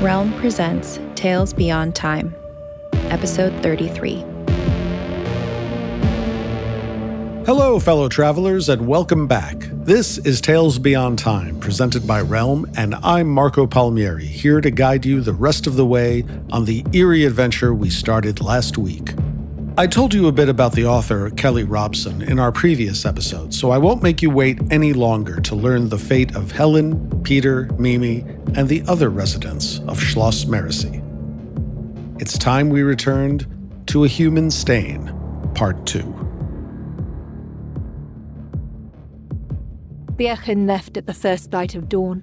Realm presents Tales Beyond Time, Episode 33. Hello, fellow travelers, and welcome back. This is Tales Beyond Time, presented by Realm, and I'm Marco Palmieri, here to guide you the rest of the way on the eerie adventure we started last week. I told you a bit about the author, Kelly Robson, in our previous episode, so I won't make you wait any longer to learn the fate of Helen, Peter, Mimi, and the other residents of Schloss Meresee. It's time we returned to A Human Stain, Part 2. Birchen left at the first light of dawn.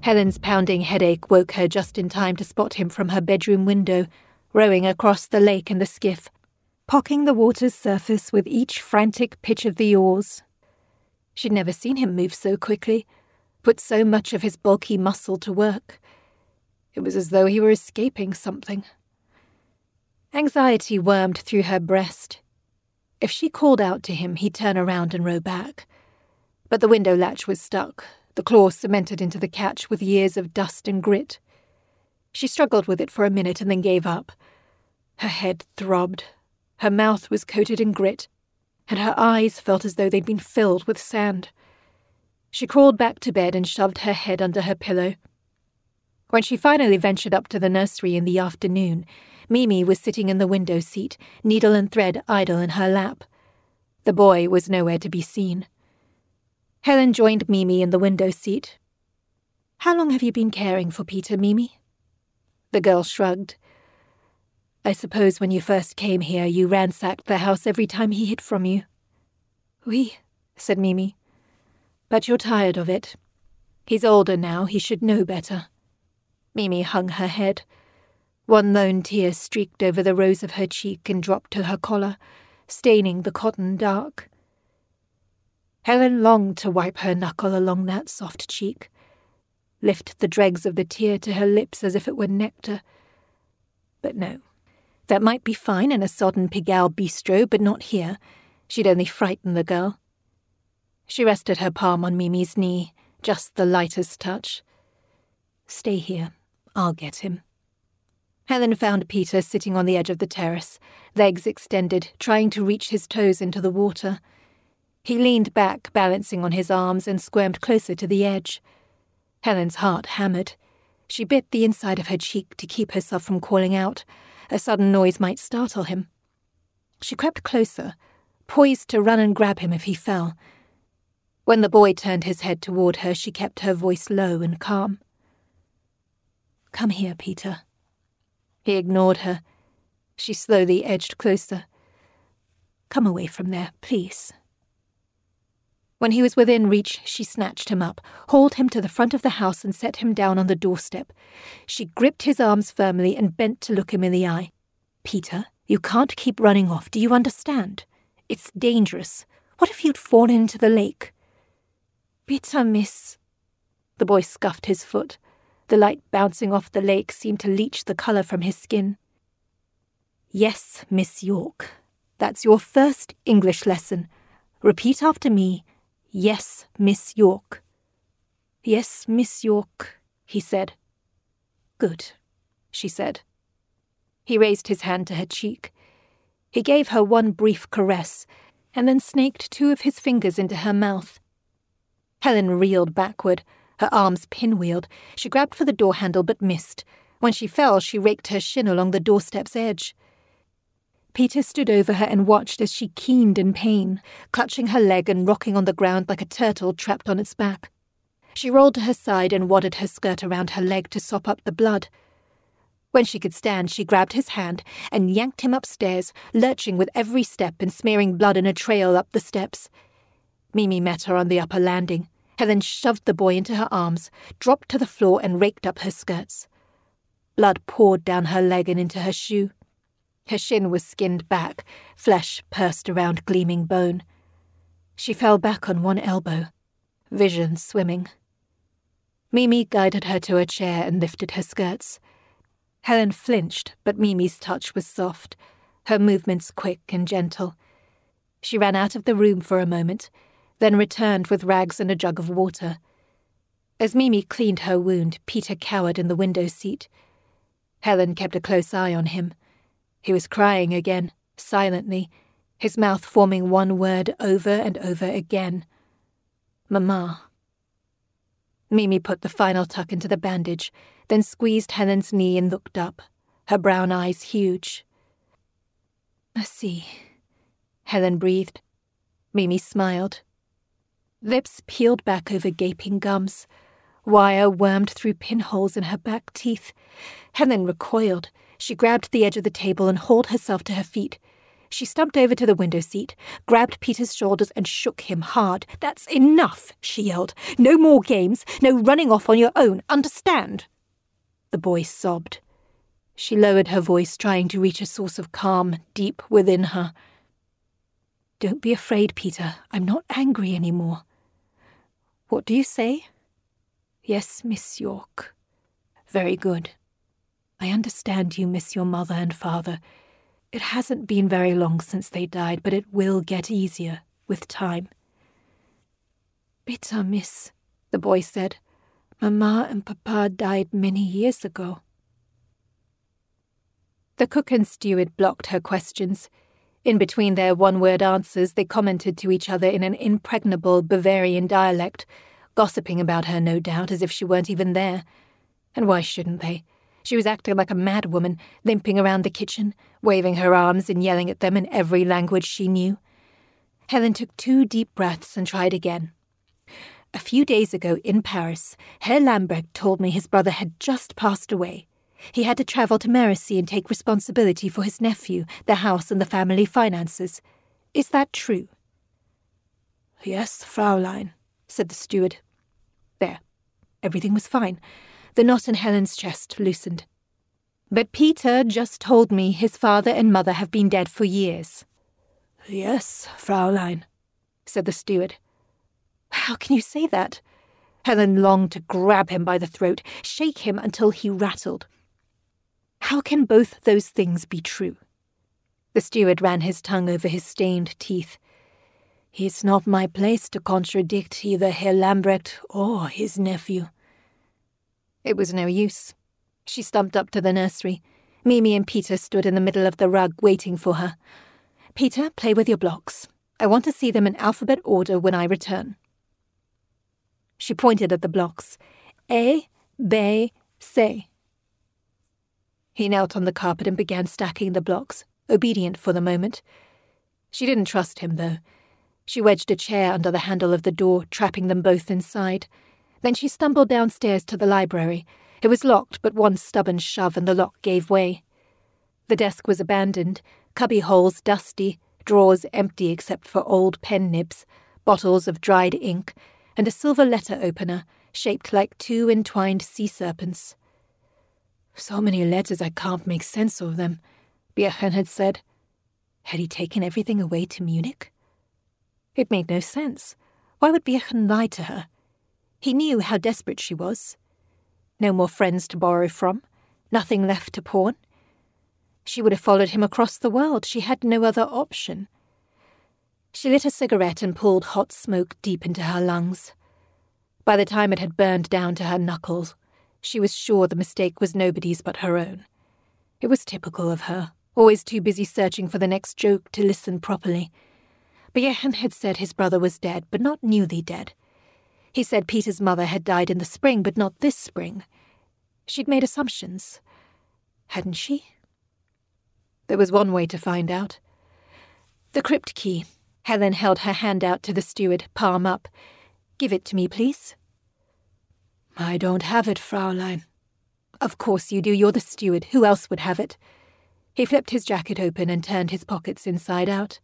Helen's pounding headache woke her just in time to spot him from her bedroom window, rowing across the lake in the skiff pocking the water's surface with each frantic pitch of the oars. She'd never seen him move so quickly, put so much of his bulky muscle to work. It was as though he were escaping something. Anxiety wormed through her breast. If she called out to him, he'd turn around and row back. But the window latch was stuck, the claw cemented into the catch with years of dust and grit. She struggled with it for a minute and then gave up. Her head throbbed, her mouth was coated in grit, and her eyes felt as though they'd been filled with sand. She crawled back to bed and shoved her head under her pillow. When she finally ventured up to the nursery in the afternoon, Mimi was sitting in the window seat, needle and thread idle in her lap. The boy was nowhere to be seen. Helen joined Mimi in the window seat. How long have you been caring for Peter, Mimi? The girl shrugged. I suppose when you first came here, you ransacked the house every time he hid from you. Oui, said Mimi. But you're tired of it. He's older now, he should know better. Mimi hung her head. One lone tear streaked over the rose of her cheek and dropped to her collar, staining the cotton dark. Helen longed to wipe her knuckle along that soft cheek, lift the dregs of the tear to her lips as if it were nectar. But no. That might be fine in a sodden Pigalle bistro, but not here. She'd only frighten the girl. She rested her palm on Mimi's knee, just the lightest touch. Stay here. I'll get him. Helen found Peter sitting on the edge of the terrace, legs extended, trying to reach his toes into the water. He leaned back, balancing on his arms, and squirmed closer to the edge. Helen's heart hammered. She bit the inside of her cheek to keep herself from calling out, a sudden noise might startle him. She crept closer, poised to run and grab him if he fell. When the boy turned his head toward her, she kept her voice low and calm. Come here, Peter. He ignored her. She slowly edged closer. Come away from there, please. When he was within reach, she snatched him up, hauled him to the front of the house, and set him down on the doorstep. She gripped his arms firmly and bent to look him in the eye. Peter, you can't keep running off, do you understand? It's dangerous. What if you'd fallen into the lake? Bitte, miss. The boy scuffed his foot. The light bouncing off the lake seemed to leach the colour from his skin. Yes, Miss York. That's your first English lesson. Repeat after me. Yes, Miss York. Yes, Miss York, he said. Good, she said. He raised his hand to her cheek. He gave her one brief caress, and then snaked two of his fingers into her mouth. Helen reeled backward, her arms pinwheeled. She grabbed for the door handle but missed. When she fell, she raked her shin along the doorstep's edge. Peter stood over her and watched as she keened in pain, clutching her leg and rocking on the ground like a turtle trapped on its back. She rolled to her side and wadded her skirt around her leg to sop up the blood. When she could stand, she grabbed his hand and yanked him upstairs, lurching with every step and smearing blood in a trail up the steps. Mimi met her on the upper landing. Helen shoved the boy into her arms, dropped to the floor, and raked up her skirts. Blood poured down her leg and into her shoe. Her shin was skinned back, flesh pursed around gleaming bone. She fell back on one elbow, vision swimming. Mimi guided her to a chair and lifted her skirts. Helen flinched, but Mimi's touch was soft, her movements quick and gentle. She ran out of the room for a moment, then returned with rags and a jug of water. As Mimi cleaned her wound, Peter cowered in the window seat. Helen kept a close eye on him. He was crying again, silently, his mouth forming one word over and over again Mamma. Mimi put the final tuck into the bandage, then squeezed Helen's knee and looked up, her brown eyes huge. Merci, Helen breathed. Mimi smiled. Lips peeled back over gaping gums. Wire wormed through pinholes in her back teeth. Helen recoiled. She grabbed the edge of the table and hauled herself to her feet. She stumped over to the window seat, grabbed Peter's shoulders, and shook him hard. That's enough, she yelled. No more games, no running off on your own, understand? The boy sobbed. She lowered her voice, trying to reach a source of calm deep within her. Don't be afraid, Peter. I'm not angry any more. What do you say? Yes, Miss York. Very good. I understand you miss your mother and father. It hasn't been very long since they died, but it will get easier with time. Bitte, miss, the boy said. Mamma and Papa died many years ago. The cook and steward blocked her questions. In between their one word answers, they commented to each other in an impregnable Bavarian dialect, gossiping about her, no doubt, as if she weren't even there. And why shouldn't they? She was acting like a madwoman, limping around the kitchen, waving her arms and yelling at them in every language she knew. Helen took two deep breaths and tried again. A few days ago in Paris, Herr Lambrecht told me his brother had just passed away. He had to travel to Meresee and take responsibility for his nephew, the house, and the family finances. Is that true? Yes, Fraulein, said the steward. There. Everything was fine. The knot in Helen's chest loosened. But Peter just told me his father and mother have been dead for years. Yes, Fraulein, said the steward. How can you say that? Helen longed to grab him by the throat, shake him until he rattled. How can both those things be true? The steward ran his tongue over his stained teeth. It's not my place to contradict either Herr Lambrecht or his nephew. It was no use. She stumped up to the nursery. Mimi and Peter stood in the middle of the rug waiting for her. Peter, play with your blocks. I want to see them in alphabet order when I return. She pointed at the blocks. A, B, C. He knelt on the carpet and began stacking the blocks, obedient for the moment. She didn't trust him, though. She wedged a chair under the handle of the door, trapping them both inside. Then she stumbled downstairs to the library. It was locked, but one stubborn shove and the lock gave way. The desk was abandoned, cubby holes dusty, drawers empty except for old pen nibs, bottles of dried ink, and a silver letter opener shaped like two entwined sea serpents. So many letters I can't make sense of them, Birchen had said. Had he taken everything away to Munich? It made no sense. Why would Birchen lie to her? He knew how desperate she was. No more friends to borrow from. Nothing left to pawn. She would have followed him across the world. She had no other option. She lit a cigarette and pulled hot smoke deep into her lungs. By the time it had burned down to her knuckles, she was sure the mistake was nobody's but her own. It was typical of her, always too busy searching for the next joke to listen properly. Behan had said his brother was dead, but not newly dead. He said Peter's mother had died in the spring, but not this spring. She'd made assumptions. Hadn't she? There was one way to find out. The crypt key. Helen held her hand out to the steward, palm up. Give it to me, please. I don't have it, Fraulein. Of course you do. You're the steward. Who else would have it? He flipped his jacket open and turned his pockets inside out.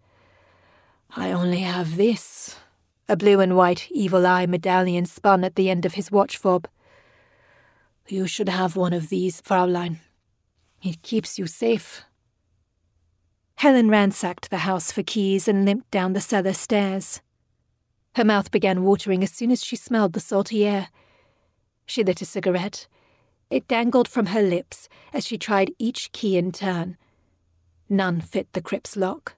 I only have this. A blue and white evil eye medallion spun at the end of his watch fob. You should have one of these, Fraulein. It keeps you safe. Helen ransacked the house for keys and limped down the cellar stairs. Her mouth began watering as soon as she smelled the salty air. She lit a cigarette. It dangled from her lips as she tried each key in turn. None fit the crypt's lock.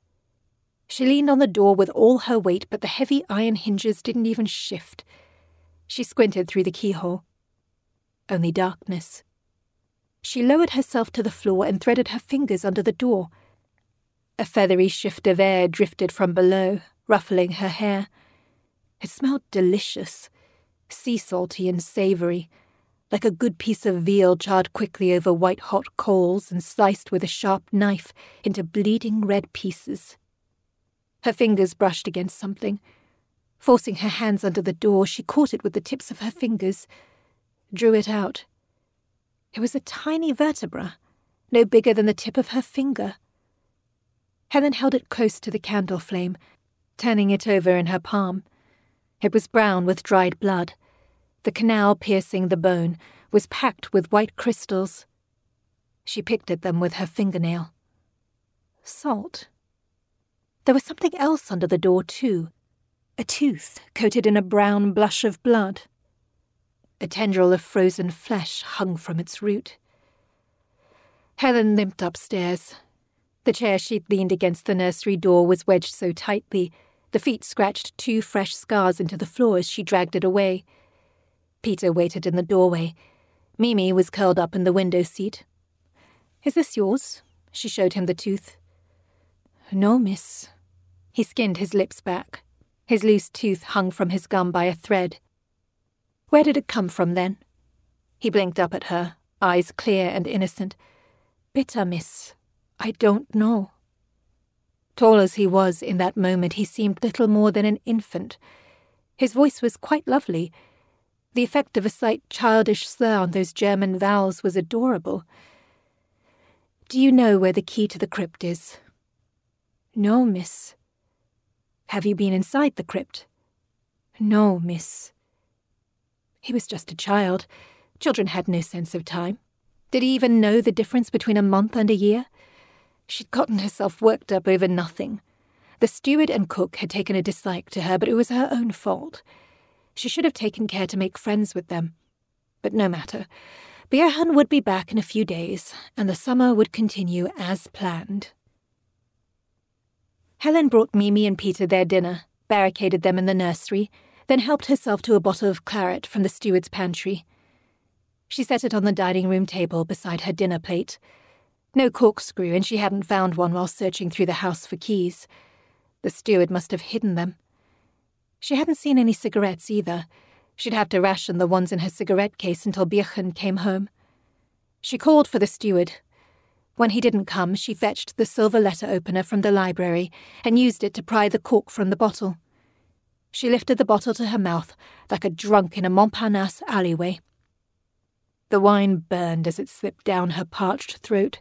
She leaned on the door with all her weight, but the heavy iron hinges didn't even shift. She squinted through the keyhole. Only darkness. She lowered herself to the floor and threaded her fingers under the door. A feathery shift of air drifted from below, ruffling her hair. It smelled delicious, sea salty and savoury, like a good piece of veal charred quickly over white hot coals and sliced with a sharp knife into bleeding red pieces. Her fingers brushed against something. Forcing her hands under the door, she caught it with the tips of her fingers, drew it out. It was a tiny vertebra, no bigger than the tip of her finger. Helen held it close to the candle flame, turning it over in her palm. It was brown with dried blood. The canal piercing the bone was packed with white crystals. She picked at them with her fingernail. Salt. There was something else under the door, too a tooth coated in a brown blush of blood. A tendril of frozen flesh hung from its root. Helen limped upstairs, the chair she'd leaned against the nursery door was wedged so tightly, the feet scratched two fresh scars into the floor as she dragged it away. Peter waited in the doorway. Mimi was curled up in the window seat. Is this yours? She showed him the tooth. No, miss. He skinned his lips back. His loose tooth hung from his gum by a thread. Where did it come from, then? He blinked up at her, eyes clear and innocent. Bitte, miss. I don't know. Tall as he was in that moment, he seemed little more than an infant. His voice was quite lovely. The effect of a slight childish slur on those German vowels was adorable. Do you know where the key to the crypt is? No, miss. Have you been inside the crypt? No, miss. He was just a child. Children had no sense of time. Did he even know the difference between a month and a year? She'd gotten herself worked up over nothing. The steward and cook had taken a dislike to her, but it was her own fault. She should have taken care to make friends with them. But no matter. Behan would be back in a few days, and the summer would continue as planned. Helen brought Mimi and Peter their dinner, barricaded them in the nursery, then helped herself to a bottle of claret from the steward's pantry. She set it on the dining room table beside her dinner plate, no corkscrew, and she hadn't found one while searching through the house for keys. The steward must have hidden them. She hadn't seen any cigarettes either. She'd have to ration the ones in her cigarette case until Birchen came home. She called for the steward. When he didn't come, she fetched the silver letter opener from the library and used it to pry the cork from the bottle. She lifted the bottle to her mouth like a drunk in a Montparnasse alleyway. The wine burned as it slipped down her parched throat.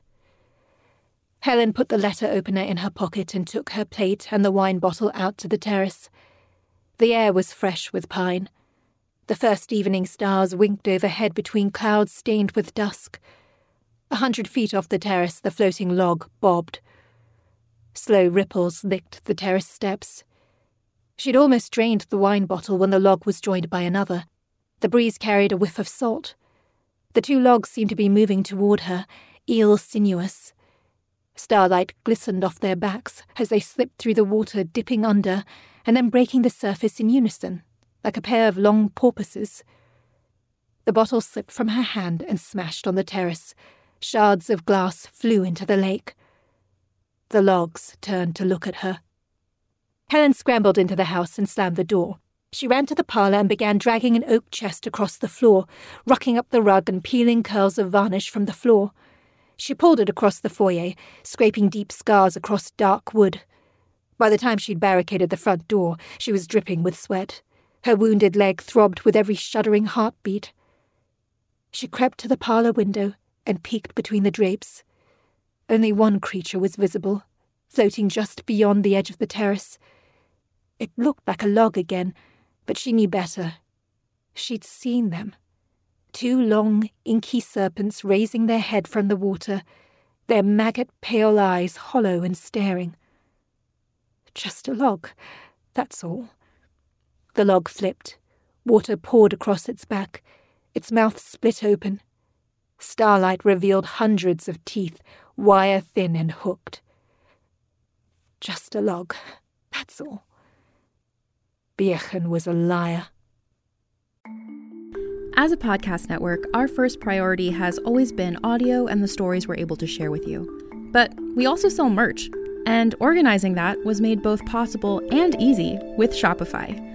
Helen put the letter opener in her pocket and took her plate and the wine bottle out to the terrace. The air was fresh with pine. The first evening stars winked overhead between clouds stained with dusk. A hundred feet off the terrace, the floating log bobbed. Slow ripples licked the terrace steps. She'd almost drained the wine bottle when the log was joined by another. The breeze carried a whiff of salt. The two logs seemed to be moving toward her, eel sinuous. Starlight glistened off their backs as they slipped through the water, dipping under, and then breaking the surface in unison, like a pair of long porpoises. The bottle slipped from her hand and smashed on the terrace. Shards of glass flew into the lake. The logs turned to look at her. Helen scrambled into the house and slammed the door. She ran to the parlour and began dragging an oak chest across the floor, rucking up the rug and peeling curls of varnish from the floor. She pulled it across the foyer, scraping deep scars across dark wood. By the time she'd barricaded the front door, she was dripping with sweat. Her wounded leg throbbed with every shuddering heartbeat. She crept to the parlour window and peeked between the drapes. Only one creature was visible, floating just beyond the edge of the terrace. It looked like a log again, but she knew better. She'd seen them. Two long, inky serpents raising their head from the water, their maggot pale eyes hollow and staring. Just a log, that's all. The log flipped. Water poured across its back. Its mouth split open. Starlight revealed hundreds of teeth, wire thin and hooked. Just a log, that's all. Beacon was a liar. As a podcast network, our first priority has always been audio and the stories we're able to share with you. But we also sell merch, and organizing that was made both possible and easy with Shopify.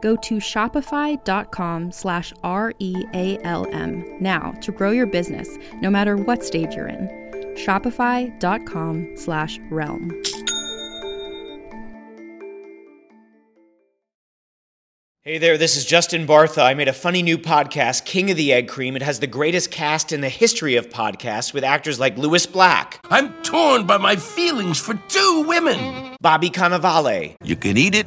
Go to shopify.com slash R-E-A-L-M now to grow your business, no matter what stage you're in. Shopify.com slash realm. Hey there, this is Justin Bartha. I made a funny new podcast, King of the Egg Cream. It has the greatest cast in the history of podcasts with actors like Lewis Black, I'm torn by my feelings for two women. Bobby Cannavale, You can eat it,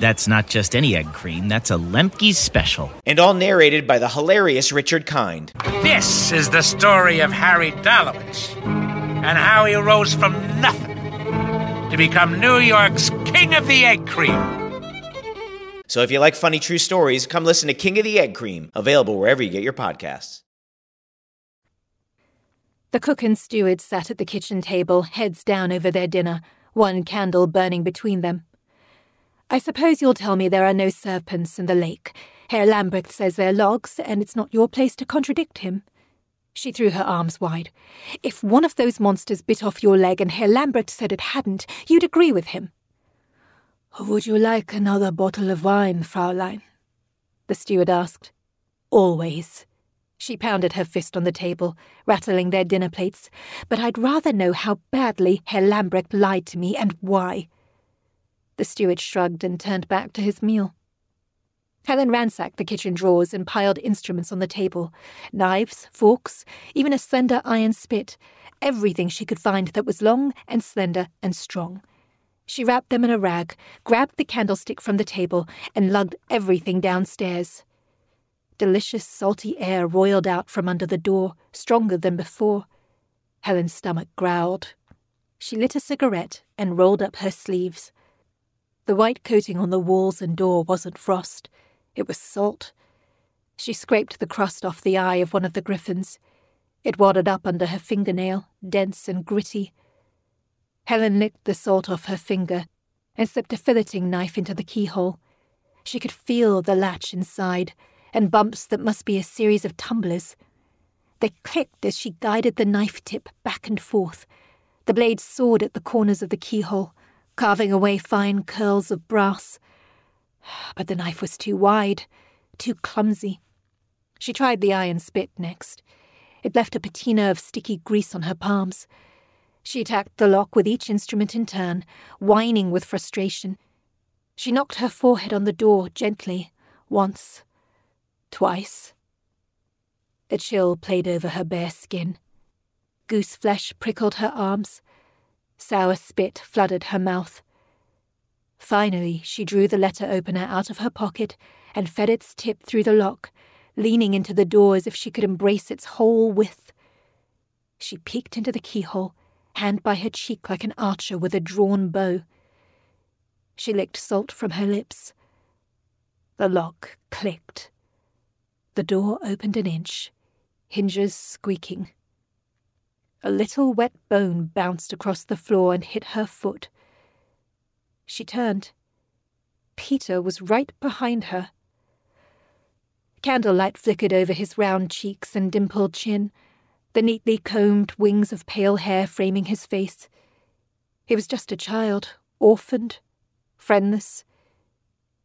That's not just any egg cream, that's a Lemke's special. and all narrated by the hilarious Richard Kind. This is the story of Harry Dalowitz and how he rose from nothing to become New York's King of the Egg Cream. So if you like funny true stories, come listen to King of the Egg Cream, available wherever you get your podcasts. The cook and steward sat at the kitchen table, heads down over their dinner, one candle burning between them. I suppose you'll tell me there are no serpents in the lake. Herr Lambrecht says they're logs, and it's not your place to contradict him. She threw her arms wide. If one of those monsters bit off your leg and Herr Lambrecht said it hadn't, you'd agree with him. Would you like another bottle of wine, Fraulein? The steward asked. Always. She pounded her fist on the table, rattling their dinner plates. But I'd rather know how badly Herr Lambrecht lied to me and why. The steward shrugged and turned back to his meal. Helen ransacked the kitchen drawers and piled instruments on the table knives, forks, even a slender iron spit, everything she could find that was long and slender and strong. She wrapped them in a rag, grabbed the candlestick from the table, and lugged everything downstairs. Delicious salty air roiled out from under the door, stronger than before. Helen's stomach growled. She lit a cigarette and rolled up her sleeves. The white coating on the walls and door wasn't frost, it was salt. She scraped the crust off the eye of one of the griffins. It wadded up under her fingernail, dense and gritty. Helen licked the salt off her finger and slipped a filleting knife into the keyhole. She could feel the latch inside and bumps that must be a series of tumblers. They clicked as she guided the knife tip back and forth. The blade sawed at the corners of the keyhole, carving away fine curls of brass. But the knife was too wide, too clumsy. She tried the iron spit next. It left a patina of sticky grease on her palms. She attacked the lock with each instrument in turn, whining with frustration. She knocked her forehead on the door gently, once, twice. A chill played over her bare skin. Goose flesh prickled her arms. Sour spit flooded her mouth. Finally, she drew the letter opener out of her pocket and fed its tip through the lock, leaning into the door as if she could embrace its whole width. She peeked into the keyhole, hand by her cheek like an archer with a drawn bow. She licked salt from her lips. The lock clicked. The door opened an inch, hinges squeaking. A little wet bone bounced across the floor and hit her foot. She turned. Peter was right behind her. Candlelight flickered over his round cheeks and dimpled chin, the neatly combed wings of pale hair framing his face. He was just a child, orphaned, friendless.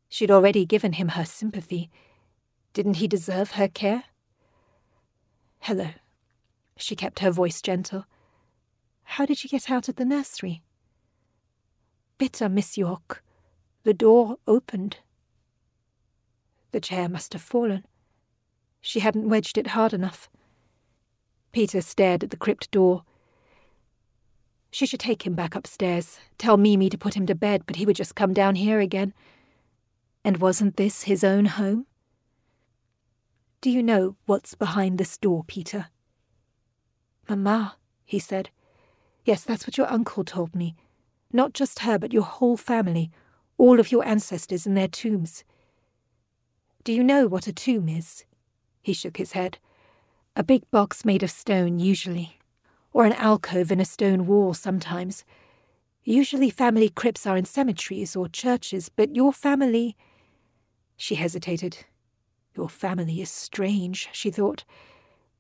She'd already given him her sympathy. Didn't he deserve her care? Hello. She kept her voice gentle. How did you get out of the nursery? Bitte, Miss York. The door opened. The chair must have fallen. She hadn't wedged it hard enough. Peter stared at the crypt door. She should take him back upstairs, tell Mimi to put him to bed, but he would just come down here again. And wasn't this his own home? Do you know what's behind this door, Peter? Mamma, he said. Yes, that's what your uncle told me. Not just her, but your whole family, all of your ancestors and their tombs. Do you know what a tomb is? He shook his head. A big box made of stone, usually, or an alcove in a stone wall sometimes. Usually, family crypts are in cemeteries or churches, but your family. She hesitated. Your family is strange, she thought.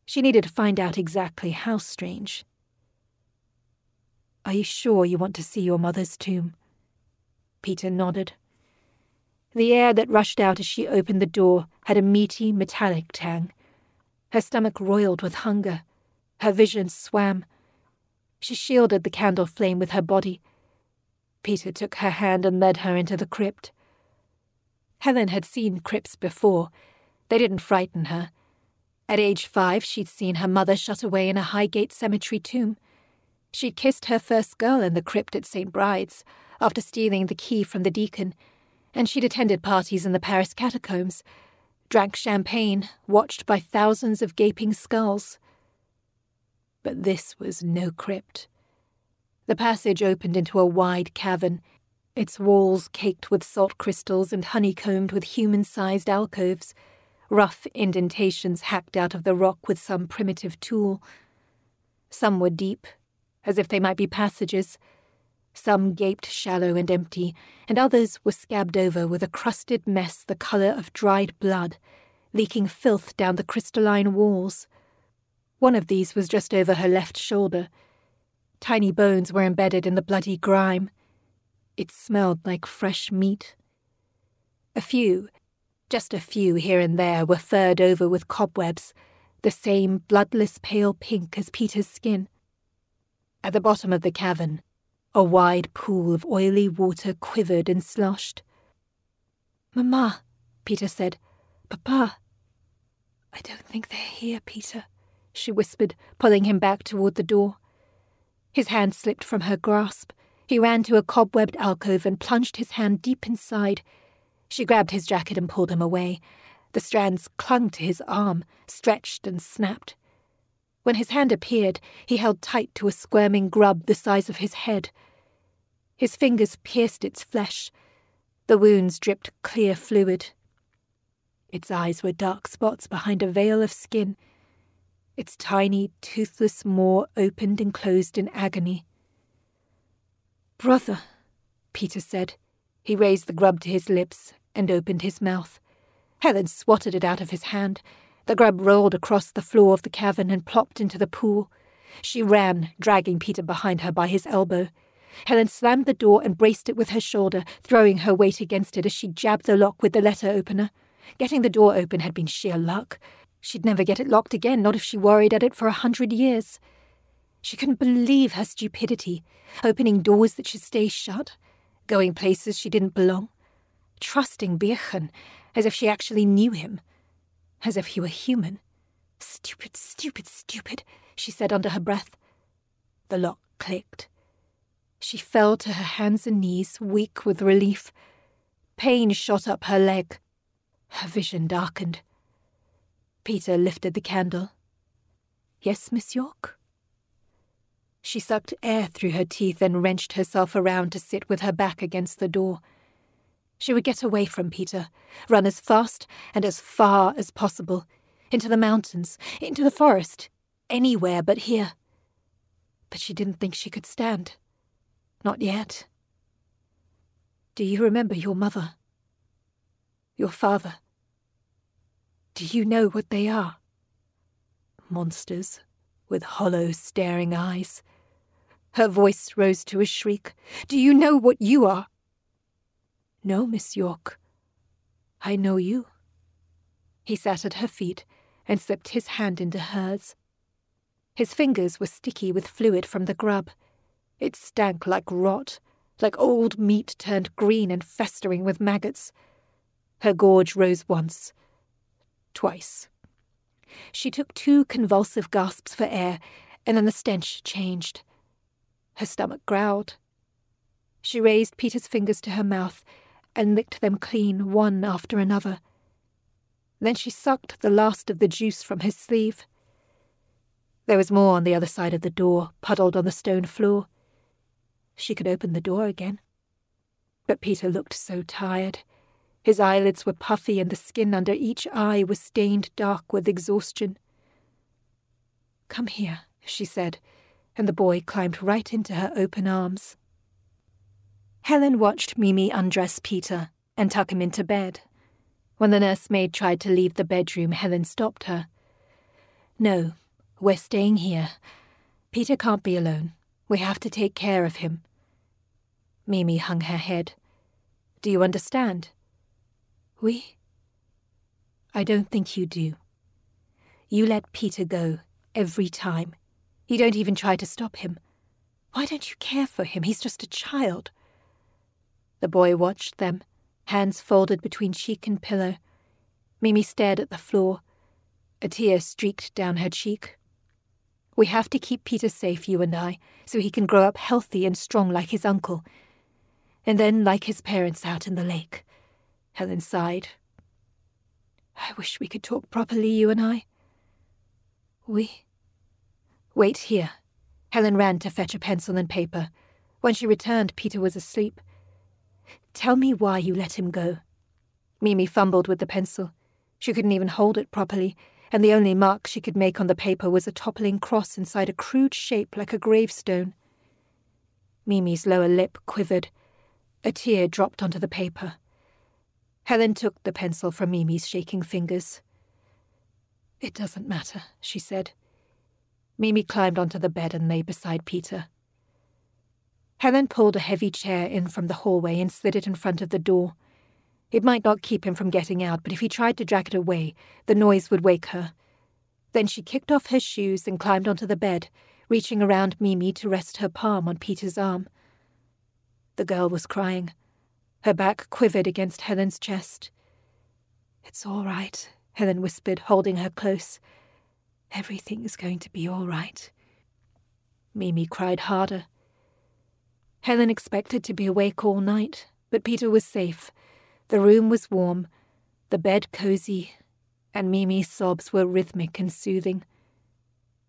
She needed to find out exactly how strange. Are you sure you want to see your mother's tomb? Peter nodded. The air that rushed out as she opened the door had a meaty, metallic tang. Her stomach roiled with hunger. Her vision swam. She shielded the candle flame with her body. Peter took her hand and led her into the crypt. Helen had seen crypts before. They didn't frighten her. At age five, she'd seen her mother shut away in a Highgate cemetery tomb. She'd kissed her first girl in the crypt at St. Bride's after stealing the key from the deacon and she'd attended parties in the Paris catacombs, drank champagne, watched by thousands of gaping skulls. But this was no crypt. The passage opened into a wide cavern, its walls caked with salt crystals and honeycombed with human sized alcoves, rough indentations hacked out of the rock with some primitive tool. Some were deep, as if they might be passages some gaped shallow and empty, and others were scabbed over with a crusted mess the colour of dried blood, leaking filth down the crystalline walls. One of these was just over her left shoulder. Tiny bones were embedded in the bloody grime. It smelled like fresh meat. A few, just a few here and there, were furred over with cobwebs, the same bloodless pale pink as Peter's skin. At the bottom of the cavern, a wide pool of oily water quivered and sloshed. Mamma, Peter said. Papa. I don't think they're here, Peter, she whispered, pulling him back toward the door. His hand slipped from her grasp. He ran to a cobwebbed alcove and plunged his hand deep inside. She grabbed his jacket and pulled him away. The strands clung to his arm, stretched and snapped. When his hand appeared, he held tight to a squirming grub the size of his head. His fingers pierced its flesh. The wounds dripped clear fluid. Its eyes were dark spots behind a veil of skin. Its tiny, toothless maw opened and closed in agony. Brother, Peter said. He raised the grub to his lips and opened his mouth. Helen swatted it out of his hand. The grub rolled across the floor of the cavern and plopped into the pool. She ran, dragging Peter behind her by his elbow. Helen slammed the door and braced it with her shoulder, throwing her weight against it as she jabbed the lock with the letter opener. Getting the door open had been sheer luck. She'd never get it locked again, not if she worried at it for a hundred years. She couldn't believe her stupidity, opening doors that should stay shut, going places she didn't belong, trusting Birchen as if she actually knew him, as if he were human. Stupid, stupid, stupid, she said under her breath. The lock clicked. She fell to her hands and knees, weak with relief. Pain shot up her leg. Her vision darkened. Peter lifted the candle. Yes, Miss York? She sucked air through her teeth and wrenched herself around to sit with her back against the door. She would get away from Peter, run as fast and as far as possible, into the mountains, into the forest, anywhere but here. But she didn't think she could stand. Not yet. Do you remember your mother? Your father? Do you know what they are? Monsters with hollow, staring eyes. Her voice rose to a shriek. Do you know what you are? No, Miss York. I know you. He sat at her feet and slipped his hand into hers. His fingers were sticky with fluid from the grub. It stank like rot, like old meat turned green and festering with maggots. Her gorge rose once, twice. She took two convulsive gasps for air, and then the stench changed. Her stomach growled. She raised Peter's fingers to her mouth and licked them clean, one after another. Then she sucked the last of the juice from his sleeve. There was more on the other side of the door, puddled on the stone floor. She could open the door again. But Peter looked so tired. His eyelids were puffy, and the skin under each eye was stained dark with exhaustion. Come here, she said, and the boy climbed right into her open arms. Helen watched Mimi undress Peter and tuck him into bed. When the nursemaid tried to leave the bedroom, Helen stopped her. No, we're staying here. Peter can't be alone. We have to take care of him. Mimi hung her head. Do you understand? We? I don't think you do. You let Peter go every time. You don't even try to stop him. Why don't you care for him? He's just a child. The boy watched them, hands folded between cheek and pillow. Mimi stared at the floor. A tear streaked down her cheek. We have to keep Peter safe, you and I, so he can grow up healthy and strong like his uncle. And then like his parents out in the lake. Helen sighed. I wish we could talk properly, you and I. We? Wait here. Helen ran to fetch a pencil and paper. When she returned, Peter was asleep. Tell me why you let him go. Mimi fumbled with the pencil. She couldn't even hold it properly, and the only mark she could make on the paper was a toppling cross inside a crude shape like a gravestone. Mimi's lower lip quivered. A tear dropped onto the paper. Helen took the pencil from Mimi's shaking fingers. It doesn't matter, she said. Mimi climbed onto the bed and lay beside Peter. Helen pulled a heavy chair in from the hallway and slid it in front of the door. It might not keep him from getting out, but if he tried to drag it away, the noise would wake her. Then she kicked off her shoes and climbed onto the bed, reaching around Mimi to rest her palm on Peter's arm. The girl was crying. Her back quivered against Helen's chest. It's all right, Helen whispered, holding her close. Everything is going to be all right. Mimi cried harder. Helen expected to be awake all night, but Peter was safe. The room was warm, the bed cozy, and Mimi's sobs were rhythmic and soothing.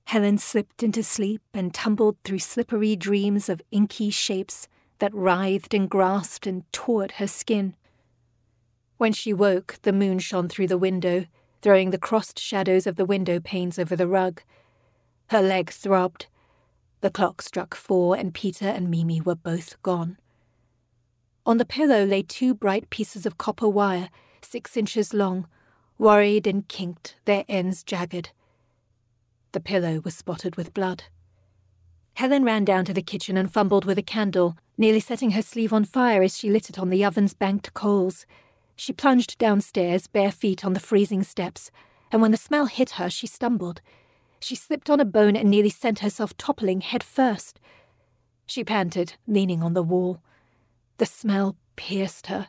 Helen slipped into sleep and tumbled through slippery dreams of inky shapes that writhed and grasped and tore at her skin. When she woke, the moon shone through the window, throwing the crossed shadows of the window panes over the rug. Her leg throbbed. The clock struck four, and Peter and Mimi were both gone. On the pillow lay two bright pieces of copper wire, six inches long, worried and kinked, their ends jagged. The pillow was spotted with blood. Helen ran down to the kitchen and fumbled with a candle, nearly setting her sleeve on fire as she lit it on the oven's banked coals. She plunged downstairs, bare feet on the freezing steps, and when the smell hit her, she stumbled. She slipped on a bone and nearly sent herself toppling head first. She panted, leaning on the wall. The smell pierced her.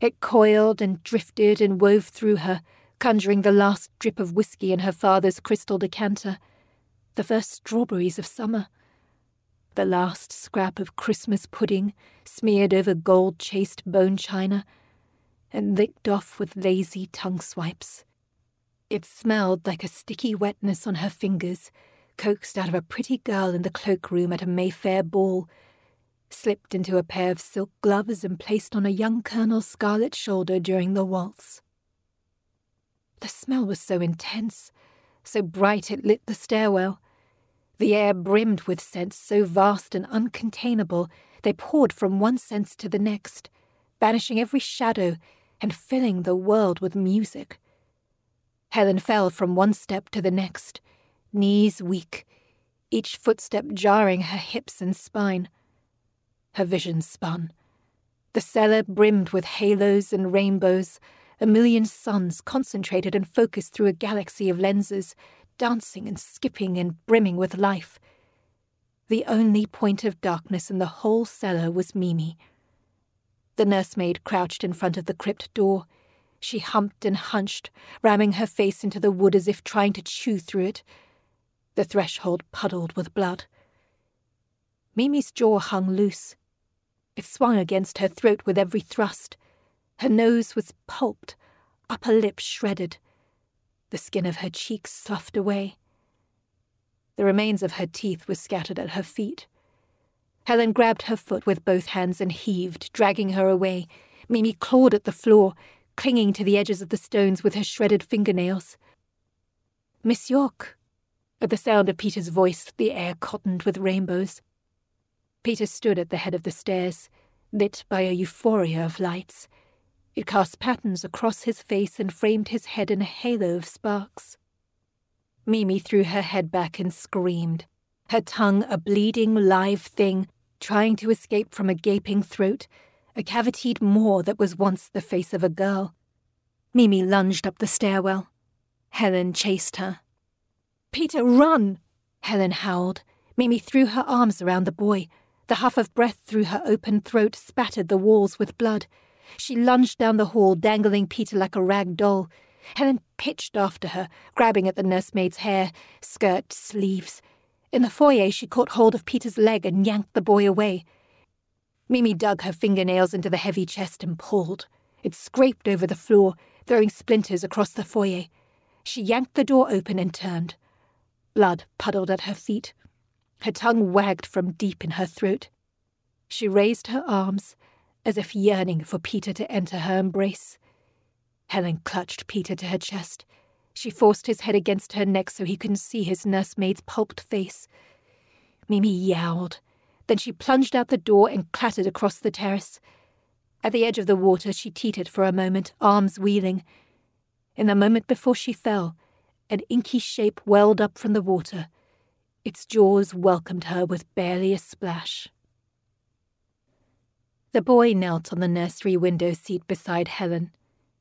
It coiled and drifted and wove through her, conjuring the last drip of whiskey in her father's crystal decanter, the first strawberries of summer, the last scrap of Christmas pudding smeared over gold chased bone china and licked off with lazy tongue swipes. It smelled like a sticky wetness on her fingers, coaxed out of a pretty girl in the cloakroom at a Mayfair ball, slipped into a pair of silk gloves and placed on a young colonel's scarlet shoulder during the waltz. The smell was so intense, so bright it lit the stairwell. The air brimmed with scents so vast and uncontainable they poured from one sense to the next, banishing every shadow and filling the world with music. Helen fell from one step to the next, knees weak, each footstep jarring her hips and spine. Her vision spun. The cellar brimmed with halos and rainbows, a million suns concentrated and focused through a galaxy of lenses, dancing and skipping and brimming with life. The only point of darkness in the whole cellar was Mimi. The nursemaid crouched in front of the crypt door. She humped and hunched, ramming her face into the wood as if trying to chew through it. The threshold puddled with blood. Mimi's jaw hung loose. It swung against her throat with every thrust. Her nose was pulped, upper lip shredded. The skin of her cheeks sloughed away. The remains of her teeth were scattered at her feet. Helen grabbed her foot with both hands and heaved, dragging her away. Mimi clawed at the floor, clinging to the edges of the stones with her shredded fingernails. Miss York. At the sound of Peter's voice, the air cottoned with rainbows. Peter stood at the head of the stairs, lit by a euphoria of lights. It cast patterns across his face and framed his head in a halo of sparks. Mimi threw her head back and screamed, her tongue a bleeding live thing trying to escape from a gaping throat, a cavitied maw that was once the face of a girl. Mimi lunged up the stairwell. Helen chased her. Peter, run! Helen howled. Mimi threw her arms around the boy. The huff of breath through her open throat spattered the walls with blood. She lunged down the hall, dangling Peter like a rag doll. Helen pitched after her, grabbing at the nursemaid's hair, skirt, sleeves. In the foyer, she caught hold of Peter's leg and yanked the boy away. Mimi dug her fingernails into the heavy chest and pulled. It scraped over the floor, throwing splinters across the foyer. She yanked the door open and turned. Blood puddled at her feet. Her tongue wagged from deep in her throat. She raised her arms, as if yearning for Peter to enter her embrace. Helen clutched Peter to her chest. She forced his head against her neck so he couldn't see his nursemaid's pulped face. Mimi yowled. Then she plunged out the door and clattered across the terrace. At the edge of the water, she teetered for a moment, arms wheeling. In the moment before she fell, an inky shape welled up from the water. Its jaws welcomed her with barely a splash. The boy knelt on the nursery window seat beside Helen,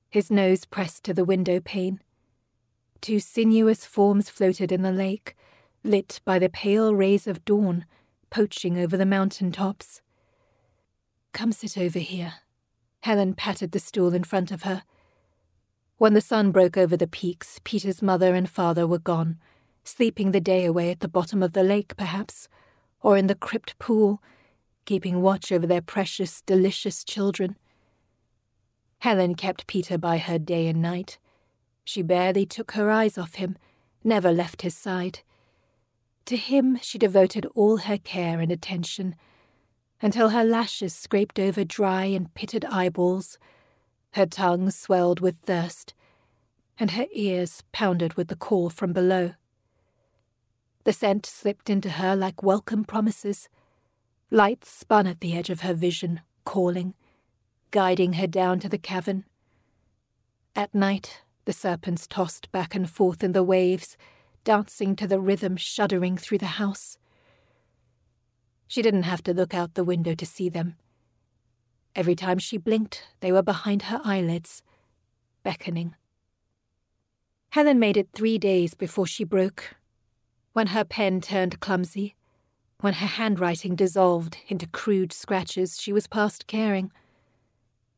his nose pressed to the window pane. Two sinuous forms floated in the lake, lit by the pale rays of dawn, poaching over the mountain tops. Come sit over here. Helen patted the stool in front of her. When the sun broke over the peaks, Peter's mother and father were gone, sleeping the day away at the bottom of the lake, perhaps, or in the crypt pool, keeping watch over their precious, delicious children. Helen kept Peter by her day and night. She barely took her eyes off him, never left his side. To him she devoted all her care and attention, until her lashes scraped over dry and pitted eyeballs, her tongue swelled with thirst, and her ears pounded with the call from below. The scent slipped into her like welcome promises. Lights spun at the edge of her vision, calling, guiding her down to the cavern. At night, the serpents tossed back and forth in the waves, dancing to the rhythm shuddering through the house. She didn't have to look out the window to see them. Every time she blinked, they were behind her eyelids, beckoning. Helen made it three days before she broke. When her pen turned clumsy, when her handwriting dissolved into crude scratches, she was past caring.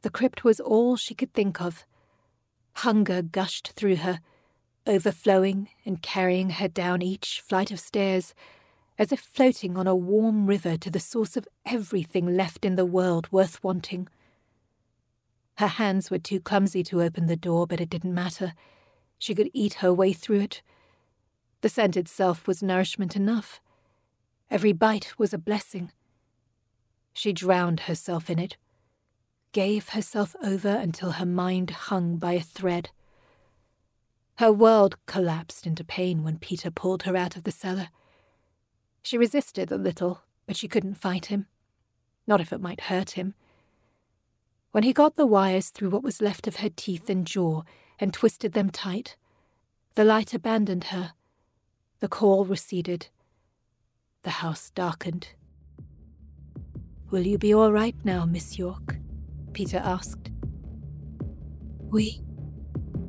The crypt was all she could think of. Hunger gushed through her, overflowing and carrying her down each flight of stairs, as if floating on a warm river to the source of everything left in the world worth wanting. Her hands were too clumsy to open the door, but it didn't matter. She could eat her way through it. The scent itself was nourishment enough. Every bite was a blessing. She drowned herself in it, gave herself over until her mind hung by a thread. Her world collapsed into pain when Peter pulled her out of the cellar. She resisted a little, but she couldn't fight him. Not if it might hurt him. When he got the wires through what was left of her teeth and jaw and twisted them tight, the light abandoned her. The call receded. The house darkened. Will you be all right now, Miss York? Peter asked. We,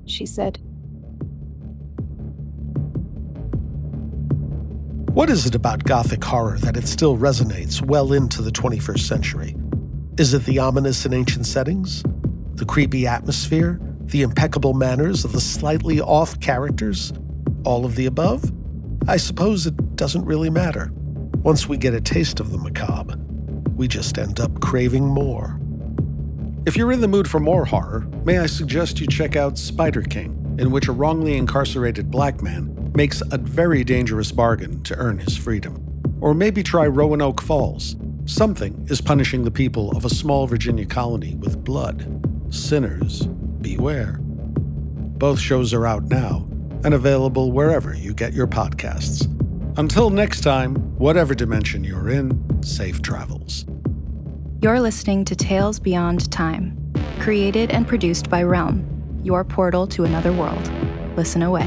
she said. What is it about Gothic horror that it still resonates well into the 21st century? Is it the ominous and ancient settings? The creepy atmosphere? The impeccable manners of the slightly off characters? All of the above? I suppose it doesn't really matter. Once we get a taste of the macabre, we just end up craving more. If you're in the mood for more horror, may I suggest you check out Spider King, in which a wrongly incarcerated black man makes a very dangerous bargain to earn his freedom. Or maybe try Roanoke Falls. Something is punishing the people of a small Virginia colony with blood. Sinners, beware. Both shows are out now and available wherever you get your podcasts. Until next time, whatever dimension you're in, safe travels. You're listening to Tales Beyond Time, created and produced by Realm, your portal to another world. Listen away.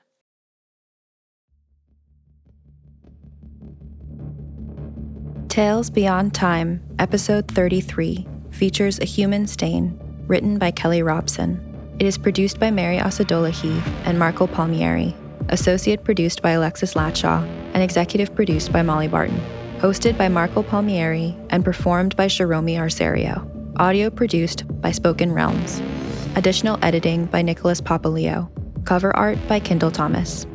Tales Beyond Time, Episode 33, features A Human Stain, written by Kelly Robson. It is produced by Mary Osadolahi and Marco Palmieri, associate produced by Alexis Latshaw, and executive produced by Molly Barton. Hosted by Marco Palmieri and performed by Shiromi Arserio. Audio produced by Spoken Realms. Additional editing by Nicholas Papaleo. Cover art by Kendall Thomas.